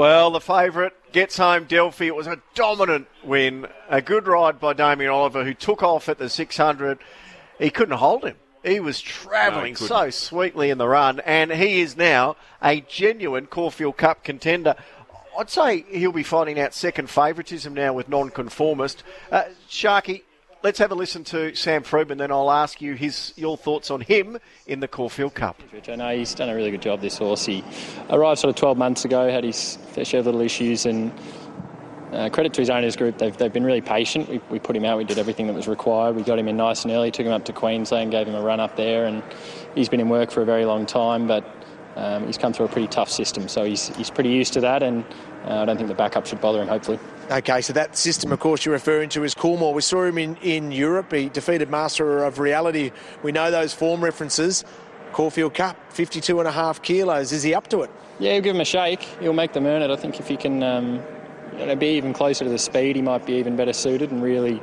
Well, the favourite gets home Delphi. It was a dominant win. A good ride by Damien Oliver, who took off at the 600. He couldn't hold him. He was travelling No, so sweetly in the run, and he is now a genuine Caulfield Cup contender. I'd say he'll be finding out second favouritism now with nonconformist. Uh, Sharky, let's have a listen to Sam Freedman, then I'll ask you his your thoughts on him in the Caulfield Cup. I know he's done a really good job. This horse, he arrived sort of 12 months ago, had his fair share of little issues, and uh, credit to his owners group. They've, they've been really patient. We, we put him out. We did everything that was required. We got him in nice and early. Took him up to Queensland, gave him a run up there, and he's been in work for a very long time. But um, he's come through a pretty tough system, so he's he's pretty used to that, and uh, I don't think the backup should bother him. Hopefully. Okay, so that system, of course, you're referring to is Coolmore. We saw him in, in Europe. He defeated Master of Reality. We know those form references. Caulfield Cup, 52 and a half kilos. Is he up to it? Yeah, he'll give him a shake. He'll make them earn it. I think if he can um, you know, be even closer to the speed, he might be even better suited and really,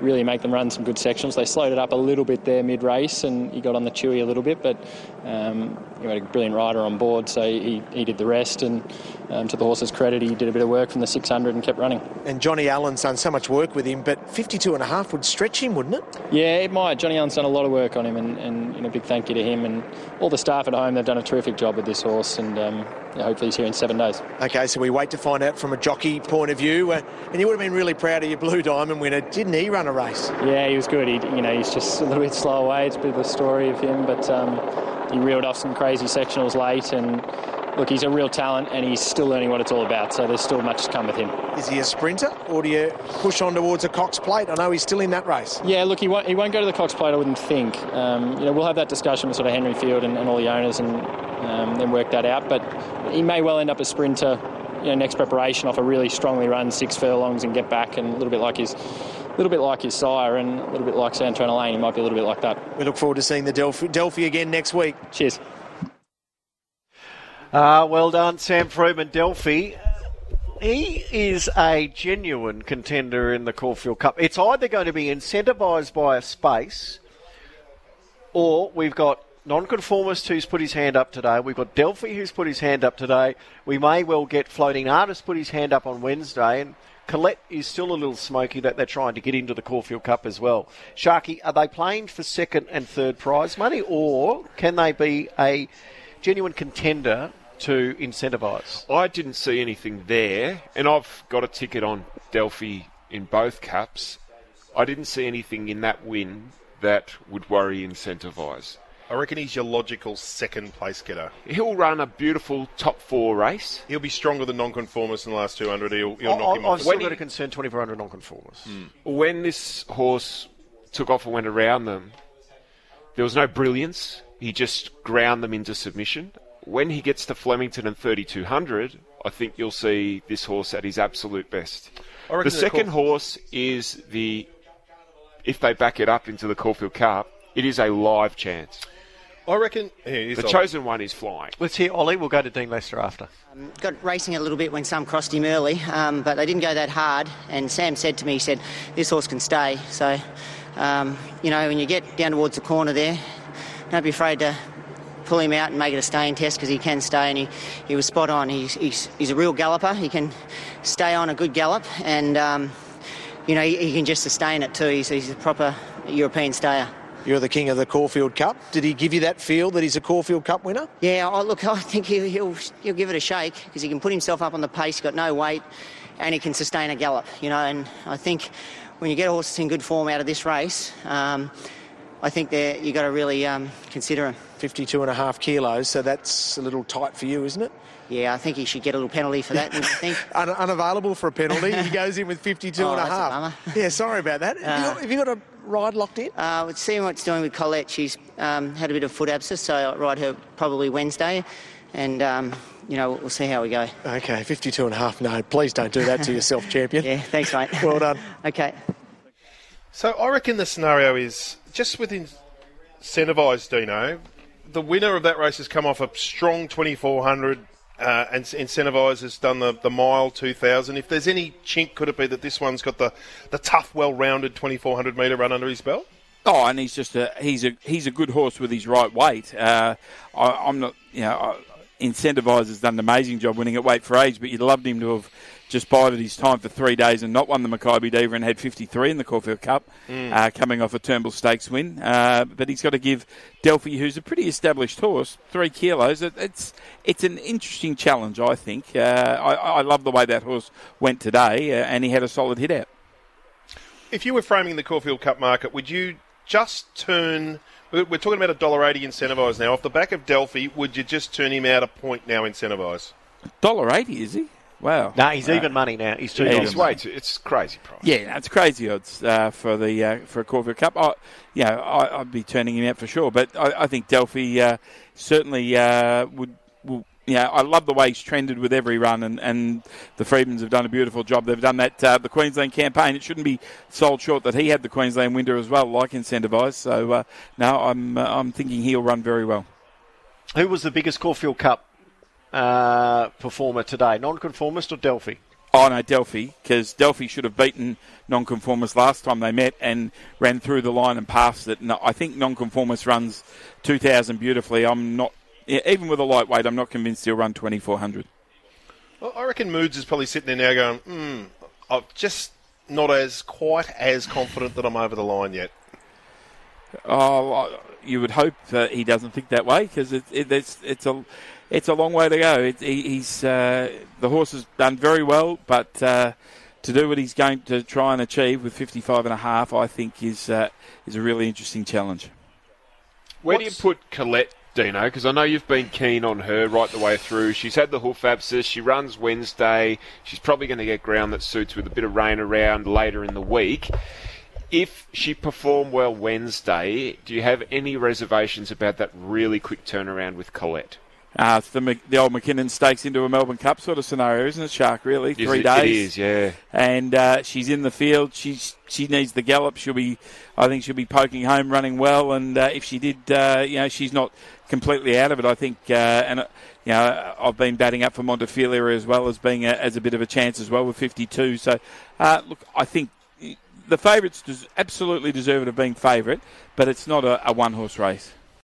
really make them run some good sections. They slowed it up a little bit there mid-race, and he got on the chewy a little bit, but um, you had a brilliant rider on board, so he, he did the rest. And um, to the horse's credit, he did a bit of work from the 600 and kept running. And Johnny Allen's done so much work with him, but 52 and a half would stretch him, wouldn't it? Yeah, it might. Johnny Allen's done a lot of work on him, and, and you know, big thank you to him and all the staff at home. They've done a terrific job with this horse, and um, hopefully he's here in seven days. Okay, so we wait to find out from a jockey point of view. Uh, and you would have been really proud of your Blue Diamond winner. Didn't he run a race? Yeah, he was good. He, you know, he's just a little bit slow away. It's a bit of a story of him, but um, he reeled off some crazy sectionals late. And look, he's a real talent, and he's still learning what it's all about. So there's still much to come with him. Is he a sprinter, or do you push on towards a Cox Plate? I know he's still in that race. Yeah, look, he won't, he won't go to the Cox Plate, I wouldn't think. Um, you know, we'll have that discussion with sort of Henry Field and, and all the owners, and um, then work that out. But he may well end up a sprinter. You know, next preparation off a really strongly run six furlongs and get back, and a little bit like his, a little bit like his sire, and a little bit like Santana Lane. He might be a little bit like that. We look forward to seeing the Delphi, Delphi again next week. Cheers. Uh, well done, Sam Freedman, Delphi. He is a genuine contender in the Caulfield Cup. It's either going to be incentivised by a space, or we've got nonconformist who's put his hand up today. We've got Delphi who's put his hand up today. We may well get floating artist put his hand up on Wednesday, and Colette is still a little smoky that they're trying to get into the Caulfield Cup as well. Sharky, are they playing for second and third prize money, or can they be a genuine contender to incentivise? I didn't see anything there, and I've got a ticket on Delphi in both cups. I didn't see anything in that win that would worry incentivise. I reckon he's your logical second place getter. He'll run a beautiful top four race. He'll be stronger than nonconformist in the last 200. He'll, he'll I- knock him I- off. I've still When got he- a concern 2400 nonconformists. Hmm. When this horse took off and went around them, there was no brilliance. He just ground them into submission. When he gets to Flemington and 3200, I think you'll see this horse at his absolute best. The the second Caul- horse is the, if they back it up into the Caulfield Cup, it is a live chance. I reckon yeah, he's The chosen one is flying. Let's hear Ollie. We'll go to Dean Lester after. got racing a little bit when some crossed him early, um, but they didn't go that hard. And Sam said to me, he said, this horse can stay. So, um, you know, when you get down towards the corner there, don't be afraid to pull him out and make it a staying test because he can stay and he, he was spot on. He's, he's, he's a real galloper. He can stay on a good gallop and, um, you know, he, he can just sustain it too. He's, he's a proper European stayer. You're the king of the Caulfield Cup. Did he give you that feel that he's a Caulfield Cup winner? Yeah, oh, look, I think he'll, he'll, he'll give it a shake because he can put himself up on the pace, he's got no weight, and he can sustain a gallop, you know. And I think when you get horses in good form out of this race, um, I think that you've got to really um, consider him. 52 and a half kilos, so that's a little tight for you, isn't it? Yeah, I think he should get a little penalty for that? Un- unavailable for a penalty. He goes in with 52 Oh, and a a half. bummer. yeah, sorry about that. have, you Uh, got, have you got a ride locked in? Uh, let's see what it's doing with Colette. She's um, had a bit of foot abscess, so I'll ride her probably Wednesday, and um, you know we'll see how we go. Okay, 52 and a half. No, please don't do that to yourself, champion. Yeah, thanks, mate. Well done. okay. So I reckon the scenario is just with incentivised Dino. The winner of that race has come off a strong 2400 uh, and incentivised has done the, the mile 2000. If there's any chink, could it be that this one's got the, the tough, well rounded 2400 metre run under his belt? Oh, and he's just a he's a he's a good horse with his right weight. Uh, I, I'm not, you know, I, has done an amazing job winning at weight for age, but you'd loved him to have just bided his time for three days and not won the Makybe Diva and had 53 in the Caulfield Cup, mm. uh, coming off a Turnbull Stakes win. Uh, but he's got to give Delphi, who's a pretty established horse, three kilos. It, it's it's an interesting challenge, I think. Uh, I, I, love the way that horse went today, uh, and he had a solid hit out. If you were framing the Caulfield Cup market, would you just turn? We're talking about a dollar eighty incentivise now. Off the back of Delphi, would you just turn him out a point now incentivise? Dollar eighty, is he? Wow. No, he's uh, even money now. He's two yeah, way too, It's crazy price. Yeah, it's crazy odds uh, for the uh, for a Caulfield Cup. I, you know, I, would be turning him out for sure. But I, I think Delphi uh, certainly uh, would, will. Yeah, I love the way he's trended with every run, and, and the Freedmans have done a beautiful job. They've done that uh, the Queensland campaign. It shouldn't be sold short that he had the Queensland winter as well, like incentivise. So now I'm I'm thinking he'll run very well. Who was the biggest Caulfield Cup uh, performer today? Nonconformist or Delphi? Oh no, Delphi, because Delphi should have beaten Nonconformist last time they met and ran through the line and passed it. And I think Nonconformist runs 2,000 beautifully. I'm not, even with a lightweight, I'm not convinced he'll run 2,400. Well, I reckon Moods is probably sitting there now going, hmm, I'm just not as quite as confident that I'm over the line yet. Oh, you would hope that he doesn't think that way because it, it, it's it's a it's a long way to go. It, he, he's uh, the horse has done very well, but uh, to do what he's going to try and achieve with 55 and a half, I think is uh, is a really interesting challenge. Where What's... do you put Colette, Dino? Because I know you've been keen on her right the way through. She's had the hoof abscess. She runs Wednesday. She's probably going to get ground that suits with a bit of rain around later in the week if she performed well Wednesday, do you have any reservations about that really quick turnaround with Colette? Uh, the, the old McKinnon Stakes into a Melbourne Cup sort of scenario, isn't it, Shark? Really, three it, days. It is, yeah. And uh, she's in the field. She's she needs the gallop. She'll be, I think, she'll be poking home, running well. And uh, if she did, uh, you know, she's not completely out of it. I think, uh, and uh, you know, I've been batting up for Montefilia as well as being a, as a bit of a chance as well with 52. So, look, I think the favourites absolutely deserve it of being favourite, but it's not a, a one horse race.